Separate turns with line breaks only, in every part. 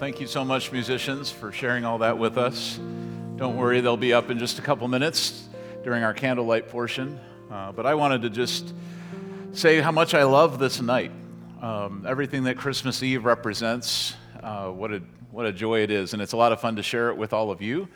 thank you so much, musicians, for sharing all that with us. Don't worry, they'll be up in just a couple minutes during our candlelight portion. Uh, but I wanted to just say how much I love this night. Um, everything that Christmas Eve represents, uh, what, a, what a joy it is. And it's a lot of fun to share it with all of you. I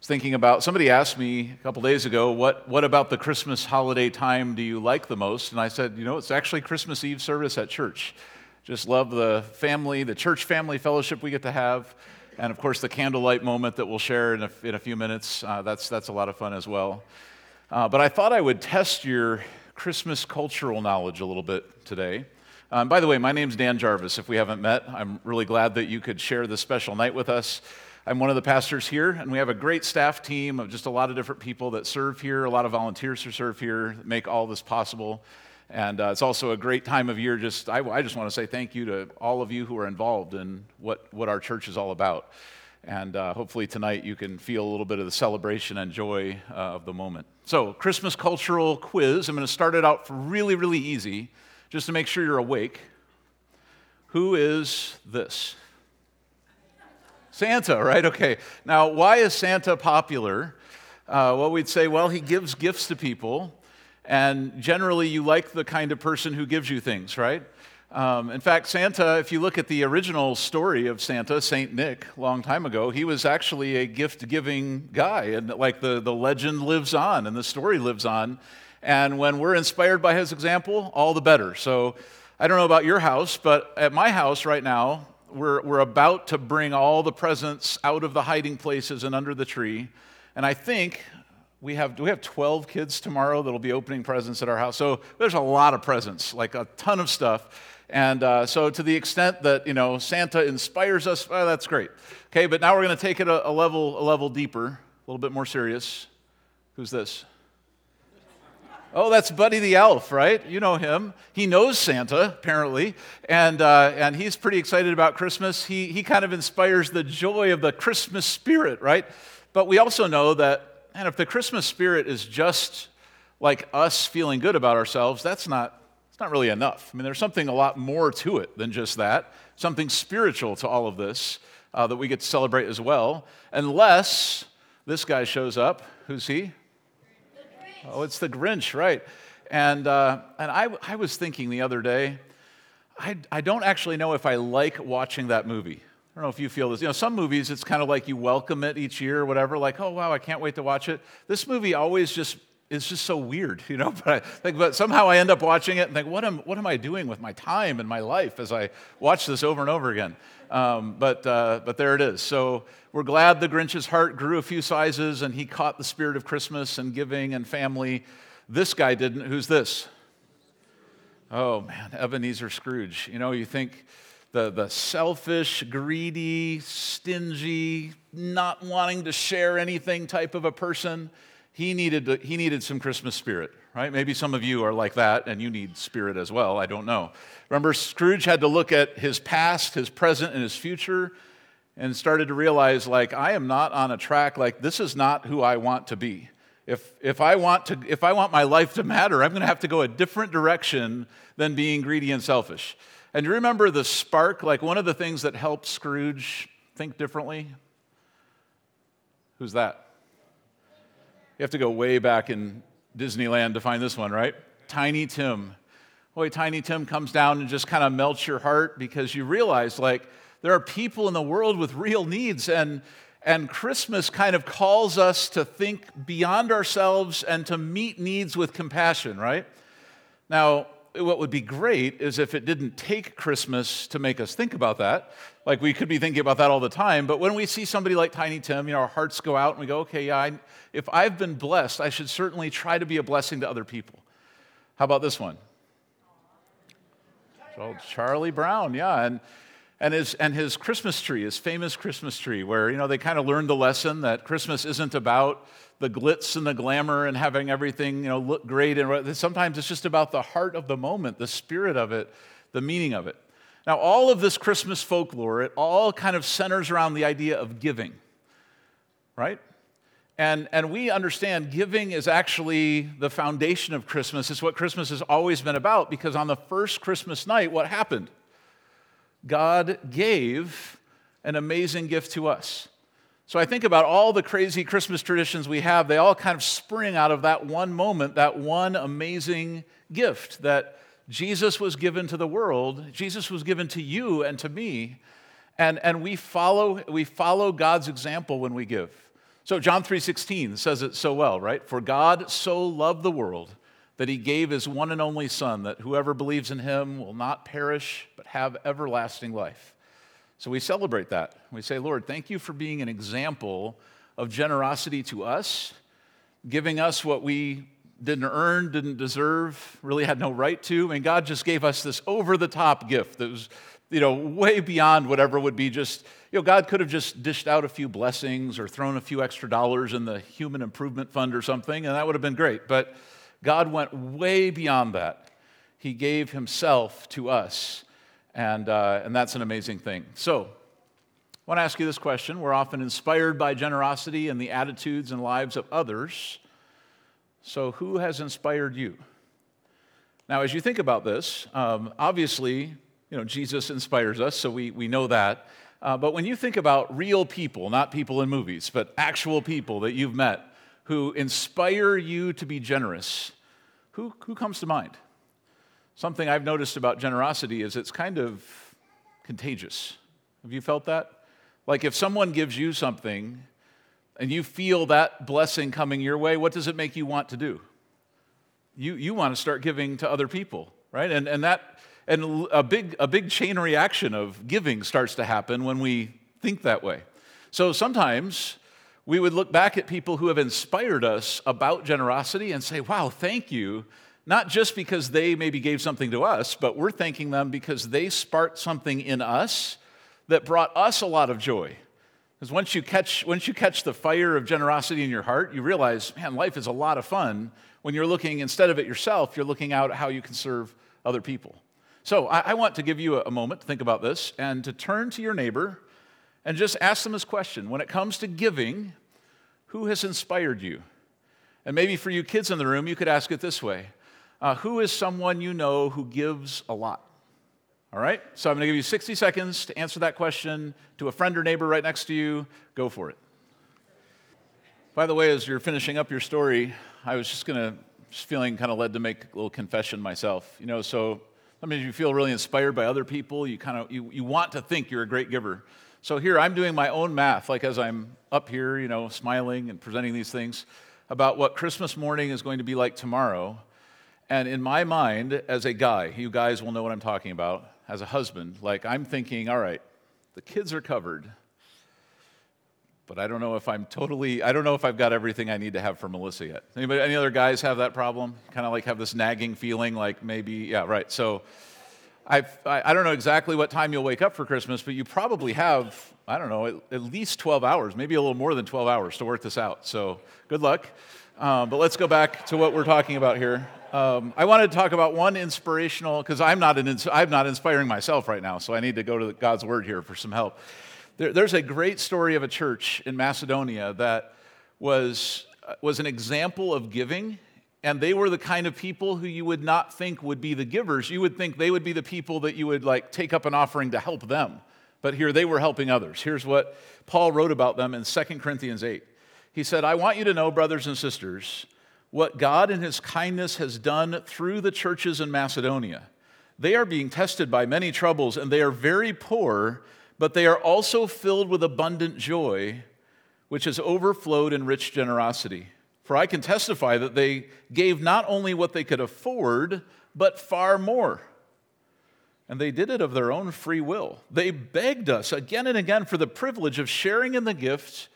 was thinking about, somebody asked me a couple days ago, what, what about the Christmas holiday time do you like the most? And I said, you know, it's actually Christmas Eve service at church. Just love the family, the church family fellowship we get to have, and of course the candlelight moment that we'll share in a, in a few minutes. Uh, that's, that's a lot of fun as well. Uh, but I thought I would test your Christmas cultural knowledge a little bit today. Um, by the way, my name's Dan Jarvis. If we haven't met, I'm really glad that you could share this special night with us. I'm one of the pastors here, and we have a great staff team of just a lot of different people that serve here, a lot of volunteers who serve here, make all this possible. And uh, it's also a great time of year. Just I, I just want to say thank you to all of you who are involved in what, what our church is all about. And uh, hopefully tonight you can feel a little bit of the celebration and joy uh, of the moment. So, Christmas cultural quiz. I'm going to start it out for really, really easy, just to make sure you're awake. Who is this? Santa, right? Okay. Now, why is Santa popular? Uh, well, we'd say, well, he gives gifts to people. And generally, you like the kind of person who gives you things, right? Um, in fact, Santa, if you look at the original story of Santa, St. Nick, a long time ago, he was actually a gift giving guy. And like the, the legend lives on and the story lives on. And when we're inspired by his example, all the better. So I don't know about your house, but at my house right now, we're, we're about to bring all the presents out of the hiding places and under the tree. And I think we have we have 12 kids tomorrow that'll be opening presents at our house. So there's a lot of presents like a ton of stuff. And uh, so to the extent that you know santa inspires us well, that's great. Okay but now we're going to take it a, a, level a level deeper a little bit more serious. Who's this? Oh that's buddy the elf right? You know him. He knows santa apparently. And uh, and he's pretty excited about christmas. He he kind of inspires the joy of the christmas spirit right? But we also know that and if the Christmas spirit is just like us feeling good about ourselves, that's not, it's not really enough. I mean, there's something a lot more to it than just that, something spiritual to all of this uh, that we get to celebrate as well, unless this guy shows up. Who's he? Oh, it's the Grinch, right. And, uh, and I, I was thinking the other day, I, I don't actually know if I like watching that movie. I don't know if you feel this. You know, some movies, it's kind of like you welcome it each year or whatever, like, oh, wow, I can't wait to watch it. This movie always just is just so weird, you know. But I think, but somehow I end up watching it and think, what am, what am I doing with my time and my life as I watch this over and over again? Um, but, uh, but there it is. So we're glad the Grinch's heart grew a few sizes and he caught the spirit of Christmas and giving and family. This guy didn't. Who's this? Oh, man, Ebenezer Scrooge. You know, you think the, the selfish, greedy, stingy, not wanting to share anything type of a person, he needed, to, he needed some Christmas spirit, right? Maybe some of you are like that and you need spirit as well. I don't know. Remember, Scrooge had to look at his past, his present, and his future and started to realize, like, I am not on a track, like, this is not who I want to be. If, if, I want to, if I want my life to matter, I'm going to have to go a different direction than being greedy and selfish. And you remember the spark? Like one of the things that helped Scrooge think differently? Who's that? You have to go way back in Disneyland to find this one, right? Tiny Tim. Boy, Tiny Tim comes down and just kind of melts your heart because you realize, like, there are people in the world with real needs, and, and Christmas kind of calls us to think beyond ourselves and to meet needs with compassion, right? Now, what would be great is if it didn't take Christmas to make us think about that. Like we could be thinking about that all the time, but when we see somebody like Tiny Tim, you know, our hearts go out and we go, okay, yeah, I, if I've been blessed, I should certainly try to be a blessing to other people. How about this one? Charlie, Brown, yeah, and and his and his Christmas tree, his famous Christmas tree, where you know they kind of learned the lesson that Christmas isn't about the glitz and the glamour and having everything you know look great and sometimes it's just about the heart of the moment the spirit of it the meaning of it. Now all of this christmas folklore it all kind of centers around the idea of giving right? And, and we understand giving is actually the foundation of christmas. It's what christmas has always been about because on the first christmas night what happened god gave an amazing gift to us. So I think about all the crazy Christmas traditions we have, they all kind of spring out of that one moment, that one amazing gift that Jesus was given to the world, Jesus was given to you and to me. And, and we, follow, we follow God's example when we give. So John 3:16 says it so well, right? For God so loved the world that he gave his one and only son that whoever believes in him will not perish but have everlasting life. So we celebrate that. We say, Lord, thank you for being an example of generosity to us, giving us what we didn't earn, didn't deserve, really had no right to. And God just gave us this over the top gift that was, you know, way beyond whatever would be just, you know, God could have just dished out a few blessings or thrown a few extra dollars in the human improvement fund or something, and that would have been great. But God went way beyond that. He gave Himself to us and, uh, and that's an amazing thing. So, I want to ask you this question. We're often inspired by generosity and the attitudes and lives of others. So, who has inspired you? Now, as you think about this, um, obviously, you know, Jesus inspires us, so we, we know that. Uh, but when you think about real people, not people in movies, but actual people that you've met who inspire you to be generous, who, who comes to mind? Something I've noticed about generosity is it's kind of contagious. Have you felt that? Like if someone gives you something and you feel that blessing coming your way, what does it make you want to do? You, you want to start giving to other people, right? And, and that and a big, a big chain reaction of giving starts to happen when we think that way. So sometimes we would look back at people who have inspired us about generosity and say, wow, thank you not just because they maybe gave something to us, but we're thanking them because they sparked something in us that brought us a lot of joy. Because once you catch, once you catch the fire of generosity in your heart, you realize, man, life is a lot of fun when you're looking, instead of at yourself, you're looking out at how you can serve other people. So I, I want to give you a, a moment to think about this and to turn to your neighbor and just ask them this question. When it comes to giving, who has inspired you? And maybe for you kids in the room, you could ask it this way uh, who is someone you know who gives a lot? All right? So I'm going to give you 60 seconds to answer that question to a friend or neighbor right next to you. Go for it. By the way, as you're finishing up your story, I was just to, just feeling kind of led to make a little confession myself. You know, so sometimes you feel really inspired by other people. You kind of, you, you want to think you're a great giver. So here I'm doing my own math, like as I'm up here, you know, smiling and presenting these things about what Christmas morning is going to be like tomorrow. And in my mind, as a guy, you guys will know what I'm talking about, as a husband, like I'm thinking, all right, the kids are covered, but I don't know if I'm totally, I don't know if I've got everything I need to have for Melissa yet. Anybody, any other guys have that problem? Kind of like have this nagging feeling, like maybe, yeah, right. So I've, I, I don't know exactly what time you'll wake up for Christmas, but you probably have, I don't know, at, at least 12 hours, maybe a little more than 12 hours to work this out. So good luck. Um, but let's go back to what we're talking about here. Um, I wanted to talk about one inspirational, because I'm, not an, I'm not inspiring myself right now, so I need to go to God's Word here for some help. There, there's a great story of a church in Macedonia that was, was an example of giving, and they were the kind of people who you would not think would be the givers. You would think they would be the people that you would like take up an offering to help them. But here they were helping others. Here's what Paul wrote about them in 2 Corinthians 8. He said, I want you to know, brothers and sisters, what God in His kindness has done through the churches in Macedonia. They are being tested by many troubles, and they are very poor, but they are also filled with abundant joy, which has overflowed in rich generosity. For I can testify that they gave not only what they could afford, but far more. And they did it of their own free will. They begged us again and again for the privilege of sharing in the gift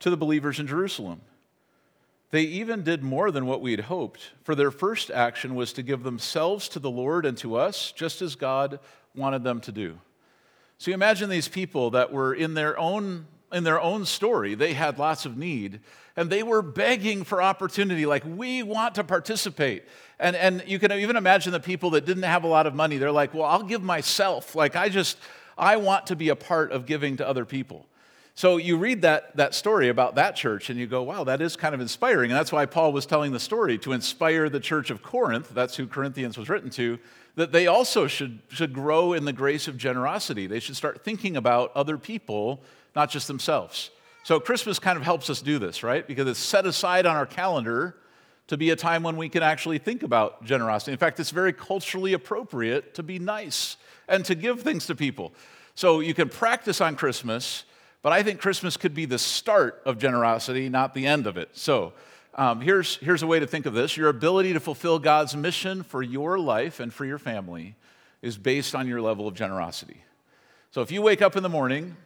to the believers in Jerusalem. They even did more than what we had hoped, for their first action was to give themselves to the Lord and to us, just as God wanted them to do. So you imagine these people that were in their own in their own story, they had lots of need, and they were begging for opportunity, like, we want to participate. And, and you can even imagine the people that didn't have a lot of money, they're like, well, I'll give myself. Like, I just, I want to be a part of giving to other people. So you read that, that story about that church and you go, wow, that is kind of inspiring. And that's why Paul was telling the story to inspire the church of Corinth, that's who Corinthians was written to, that they also should, should grow in the grace of generosity. They should start thinking about other people, not just themselves. So Christmas kind of helps us do this, right? Because it's set aside on our calendar to be a time when we can actually think about generosity. In fact, it's very culturally appropriate to be nice and to give things to people. So you can practice on Christmas but I think Christmas could be the start of generosity, not the end of it. So um, here's, here's a way to think of this your ability to fulfill God's mission for your life and for your family is based on your level of generosity. So if you wake up in the morning,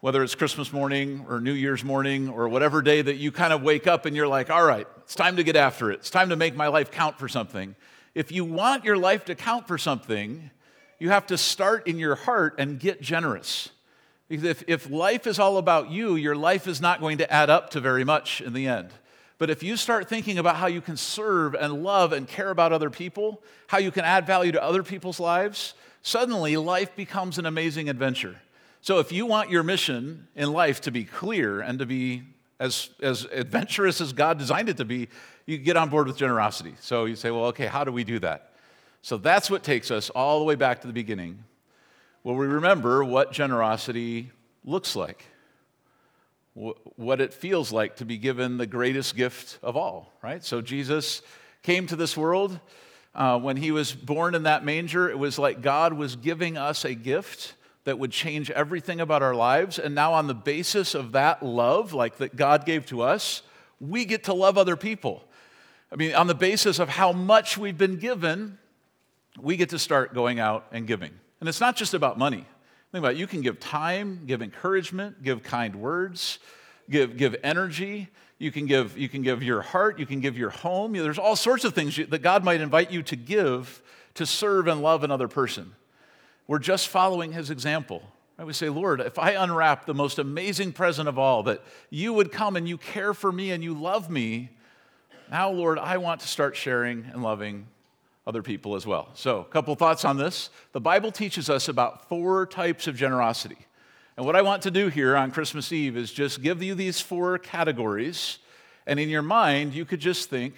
whether it's Christmas morning or New Year's morning or whatever day that you kind of wake up and you're like, all right, it's time to get after it. It's time to make my life count for something. If you want your life to count for something, you have to start in your heart and get generous. Because if, if life is all about you, your life is not going to add up to very much in the end. But if you start thinking about how you can serve and love and care about other people, how you can add value to other people's lives, suddenly life becomes an amazing adventure. So if you want your mission in life to be clear and to be as, as adventurous as God designed it to be, you get on board with generosity. So you say, well, okay, how do we do that? So that's what takes us all the way back to the beginning well, we remember what generosity looks like, what it feels like to be given the greatest gift of all, right? So Jesus came to this world. Uh, when he was born in that manger, it was like God was giving us a gift that would change everything about our lives. And now, on the basis of that love, like that God gave to us, we get to love other people. I mean, on the basis of how much we've been given, we get to start going out and giving. And it's not just about money. Think about it. You can give time, give encouragement, give kind words, give, give energy. You can give, you can give your heart, you can give your home. There's all sorts of things that God might invite you to give to serve and love another person. We're just following his example. Right? We say, Lord, if I unwrap the most amazing present of all, that you would come and you care for me and you love me, now, Lord, I want to start sharing and loving other people as well. So, a couple thoughts on this. The Bible teaches us about four types of generosity. And what I want to do here on Christmas Eve is just give you these four categories. And in your mind, you could just think,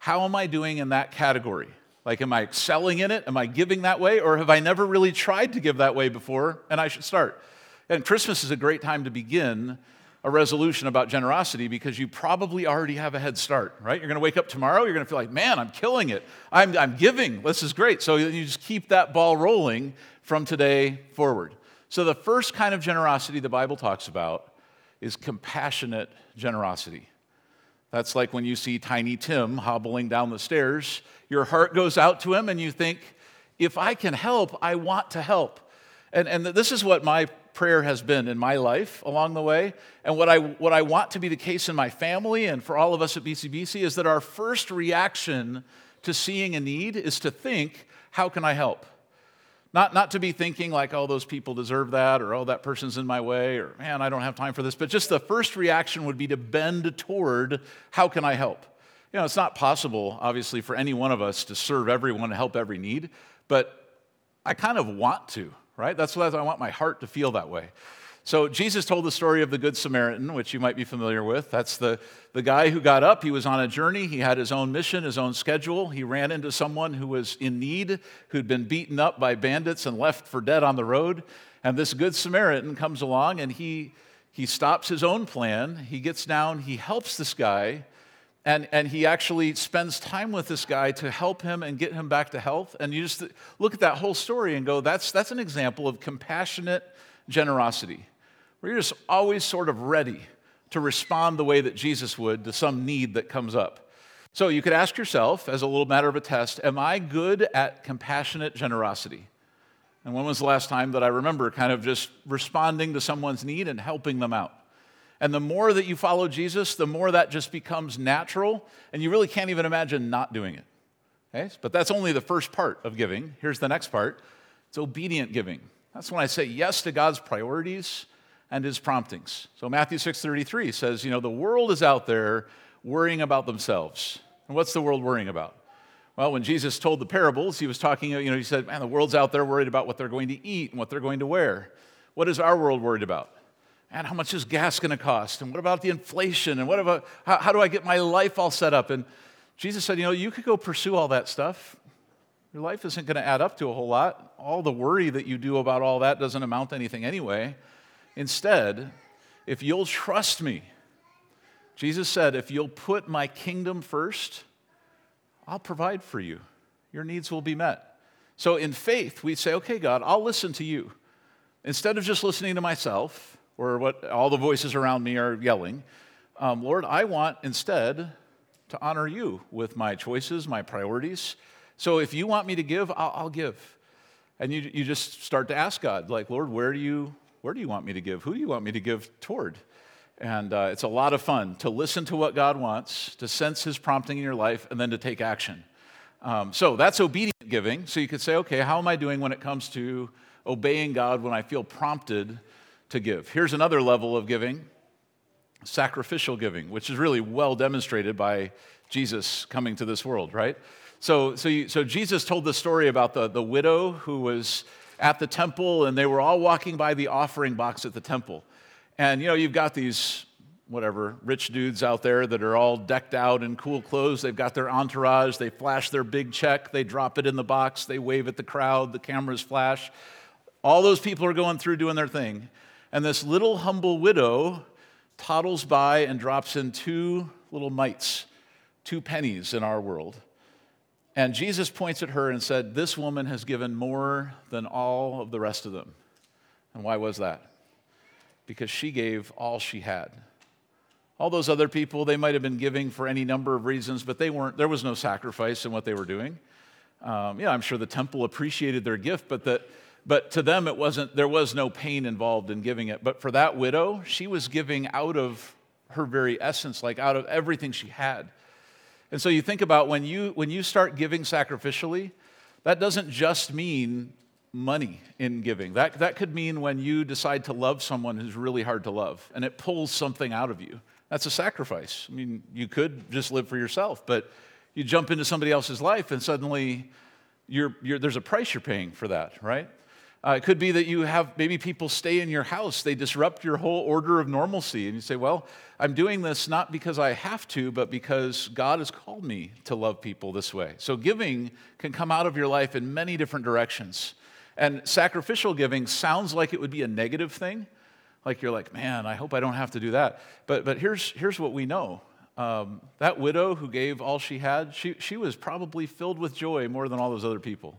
how am I doing in that category? Like, am I excelling in it? Am I giving that way? Or have I never really tried to give that way before and I should start? And Christmas is a great time to begin a resolution about generosity because you probably already have a head start, right? You're going to wake up tomorrow, you're going to feel like, man, I'm killing it. I'm, I'm giving. This is great. So you just keep that ball rolling from today forward. So the first kind of generosity the Bible talks about is compassionate generosity. That's like when you see Tiny Tim hobbling down the stairs, your heart goes out to him and you think, if I can help, I want to help. And, and this is what my prayer has been in my life along the way. And what I, what I want to be the case in my family and for all of us at BCBC is that our first reaction to seeing a need is to think, how can I help? Not, not to be thinking like, oh, those people deserve that, or oh, that person's in my way, or man, I don't have time for this. But just the first reaction would be to bend toward, how can I help? You know, it's not possible, obviously, for any one of us to serve everyone help every need, but I kind of want to right? That's what I want my heart to feel that way. So Jesus told the story of the Good Samaritan, which you might be familiar with. That's the, the guy who got up. He was on a journey. He had his own mission, his own schedule. He ran into someone who was in need, who'd been beaten up by bandits and left for dead on the road. And this Good Samaritan comes along and he, he stops his own plan. He gets down, he helps this guy, and, and he actually spends time with this guy to help him and get him back to health. And you just look at that whole story and go, that's, that's an example of compassionate generosity, where you're just always sort of ready to respond the way that Jesus would to some need that comes up. So you could ask yourself, as a little matter of a test, am I good at compassionate generosity? And when was the last time that I remember kind of just responding to someone's need and helping them out? And the more that you follow Jesus, the more that just becomes natural, and you really can't even imagine not doing it. Okay? But that's only the first part of giving. Here's the next part it's obedient giving. That's when I say yes to God's priorities and his promptings. So Matthew 6:33 says, you know, the world is out there worrying about themselves. And what's the world worrying about? Well, when Jesus told the parables, he was talking, you know, he said, man, the world's out there worried about what they're going to eat and what they're going to wear. What is our world worried about? And how much is gas going to cost? And what about the inflation? And what about how, how do I get my life all set up? And Jesus said, You know, you could go pursue all that stuff. Your life isn't going to add up to a whole lot. All the worry that you do about all that doesn't amount to anything anyway. Instead, if you'll trust me, Jesus said, if you'll put my kingdom first, I'll provide for you. Your needs will be met. So in faith, we say, okay, God, I'll listen to you. Instead of just listening to myself or what all the voices around me are yelling, um, Lord, I want instead to honor you with my choices, my priorities. So if you want me to give, I'll, I'll give. And you, you just start to ask God, like, Lord, where do, you, where do you want me to give? Who do you want me to give toward? And uh, it's a lot of fun to listen to what God wants, to sense His prompting in your life, and then to take action. Um, so that's obedient giving. So you could say, okay, how am I doing when it comes to obeying God when I feel prompted to give? Here's another level of giving sacrificial giving, which is really well demonstrated by Jesus coming to this world, right? So, so, you, so Jesus told the story about the, the widow who was at the temple and they were all walking by the offering box at the temple. And you know, you've got these whatever rich dudes out there that are all decked out in cool clothes. They've got their entourage, they flash their big check, they drop it in the box, they wave at the crowd, the cameras flash. All those people are going through doing their thing. And this little humble widow toddles by and drops in two little mites, two pennies in our world. And Jesus points at her and said, This woman has given more than all of the rest of them. And why was that? Because she gave all she had. All those other people, they might have been giving for any number of reasons, but they weren't, there was no sacrifice in what they were doing. Um, yeah, I'm sure the temple appreciated their gift, but that but to them it wasn't there was no pain involved in giving it. But for that widow she was giving out of her very essence like out of everything she had. And so you think about when you when you start giving sacrificially that doesn't just mean money in giving. That, that could mean when you decide to love someone who's really hard to love and it pulls something out of you. That's a sacrifice. I mean you could just live for yourself but you jump into somebody else's life and suddenly you're, you're, there's a price you're paying for that right uh, it could be that you have maybe people stay in your house, they disrupt your whole order of normalcy. And you say, Well, I'm doing this not because I have to, but because God has called me to love people this way. So giving can come out of your life in many different directions. And sacrificial giving sounds like it would be a negative thing. Like you're like, man, I hope I don't have to do that. But, but here's, here's what we know um, that widow who gave all she had, she, she was probably filled with joy more than all those other people.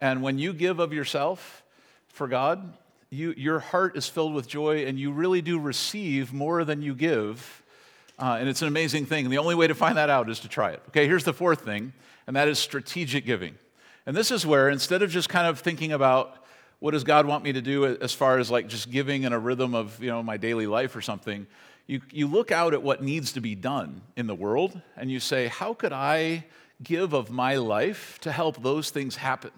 And when you give of yourself, for God, you, your heart is filled with joy and you really do receive more than you give. Uh, and it's an amazing thing. And the only way to find that out is to try it. Okay, here's the fourth thing, and that is strategic giving. And this is where, instead of just kind of thinking about what does God want me to do as far as like just giving in a rhythm of you know my daily life or something, you, you look out at what needs to be done in the world and you say, how could I give of my life to help those things happen?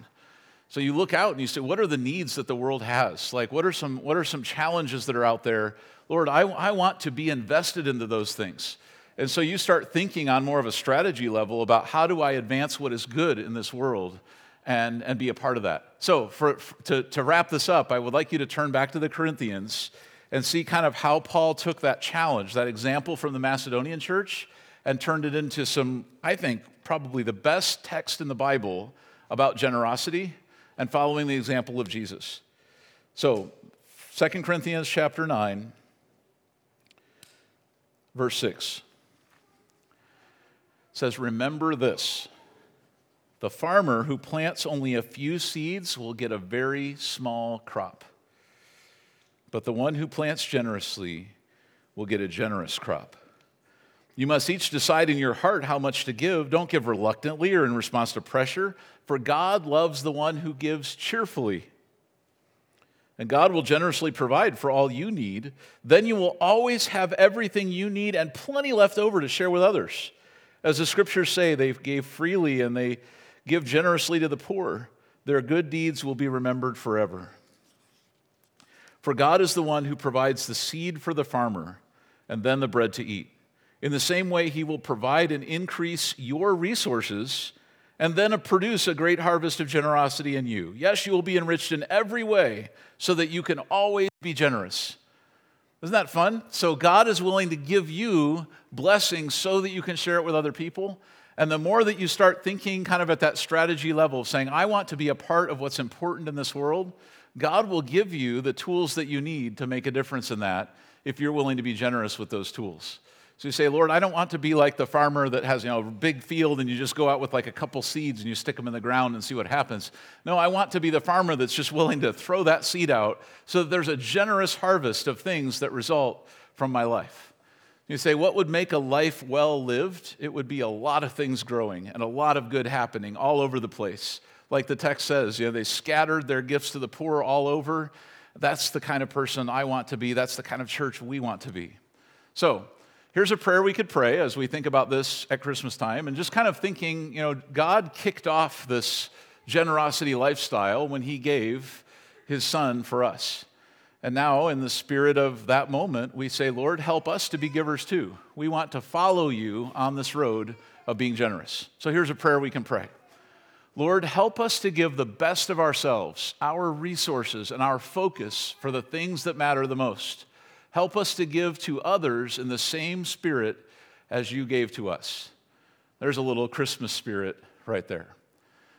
So you look out and you say, what are the needs that the world has? Like, what are some, what are some challenges that are out there? Lord, I, I want to be invested into those things. And so you start thinking on more of a strategy level about how do I advance what is good in this world and, and be a part of that. So, for, to, to wrap this up, I would like you to turn back to the Corinthians and see kind of how Paul took that challenge, that example from the Macedonian church, and turned it into some, I think, probably the best text in the Bible about generosity and following the example of Jesus. So, 2 Corinthians chapter 9, verse 6 says, Remember this the farmer who plants only a few seeds will get a very small crop, but the one who plants generously will get a generous crop. You must each decide in your heart how much to give. Don't give reluctantly or in response to pressure, for God loves the one who gives cheerfully. And God will generously provide for all you need. Then you will always have everything you need and plenty left over to share with others. As the scriptures say, they gave freely and they give generously to the poor. Their good deeds will be remembered forever. For God is the one who provides the seed for the farmer and then the bread to eat. In the same way, He will provide and increase your resources and then produce a great harvest of generosity in you. Yes, you will be enriched in every way so that you can always be generous. Isn't that fun? So, God is willing to give you blessings so that you can share it with other people. And the more that you start thinking kind of at that strategy level, of saying, I want to be a part of what's important in this world, God will give you the tools that you need to make a difference in that if you're willing to be generous with those tools. So you say, Lord, I don't want to be like the farmer that has you know, a big field and you just go out with like a couple seeds and you stick them in the ground and see what happens. No, I want to be the farmer that's just willing to throw that seed out so that there's a generous harvest of things that result from my life. You say, what would make a life well lived? It would be a lot of things growing and a lot of good happening all over the place. Like the text says, you know, they scattered their gifts to the poor all over. That's the kind of person I want to be. That's the kind of church we want to be. So, Here's a prayer we could pray as we think about this at Christmas time and just kind of thinking, you know, God kicked off this generosity lifestyle when He gave His Son for us. And now, in the spirit of that moment, we say, Lord, help us to be givers too. We want to follow you on this road of being generous. So here's a prayer we can pray Lord, help us to give the best of ourselves, our resources, and our focus for the things that matter the most. Help us to give to others in the same spirit as you gave to us. There's a little Christmas spirit right there.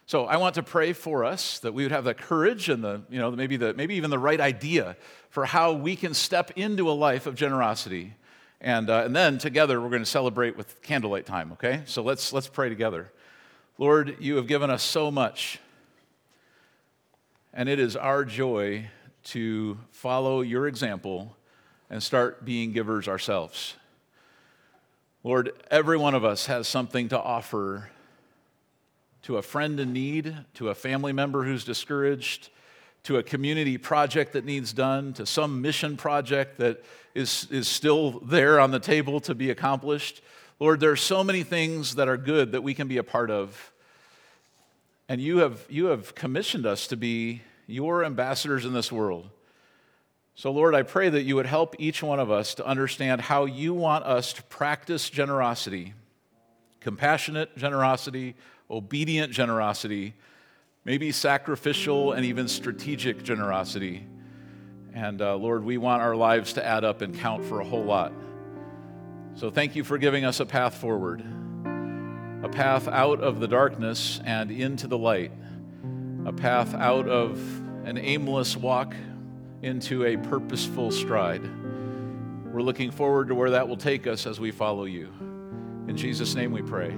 So I want to pray for us that we would have the courage and the, you know, maybe, the, maybe even the right idea for how we can step into a life of generosity. And, uh, and then together we're going to celebrate with candlelight time, okay? So let's, let's pray together. Lord, you have given us so much, and it is our joy to follow your example and start being givers ourselves. Lord, every one of us has something to offer to a friend in need, to a family member who's discouraged, to a community project that needs done, to some mission project that is, is still there on the table to be accomplished. Lord, there are so many things that are good that we can be a part of. And you have, you have commissioned us to be your ambassadors in this world. So, Lord, I pray that you would help each one of us to understand how you want us to practice generosity compassionate generosity, obedient generosity, maybe sacrificial and even strategic generosity. And uh, Lord, we want our lives to add up and count for a whole lot. So, thank you for giving us a path forward, a path out of the darkness and into the light, a path out of an aimless walk into a purposeful stride. We're looking forward to where that will take us as we follow you. In Jesus' name we pray.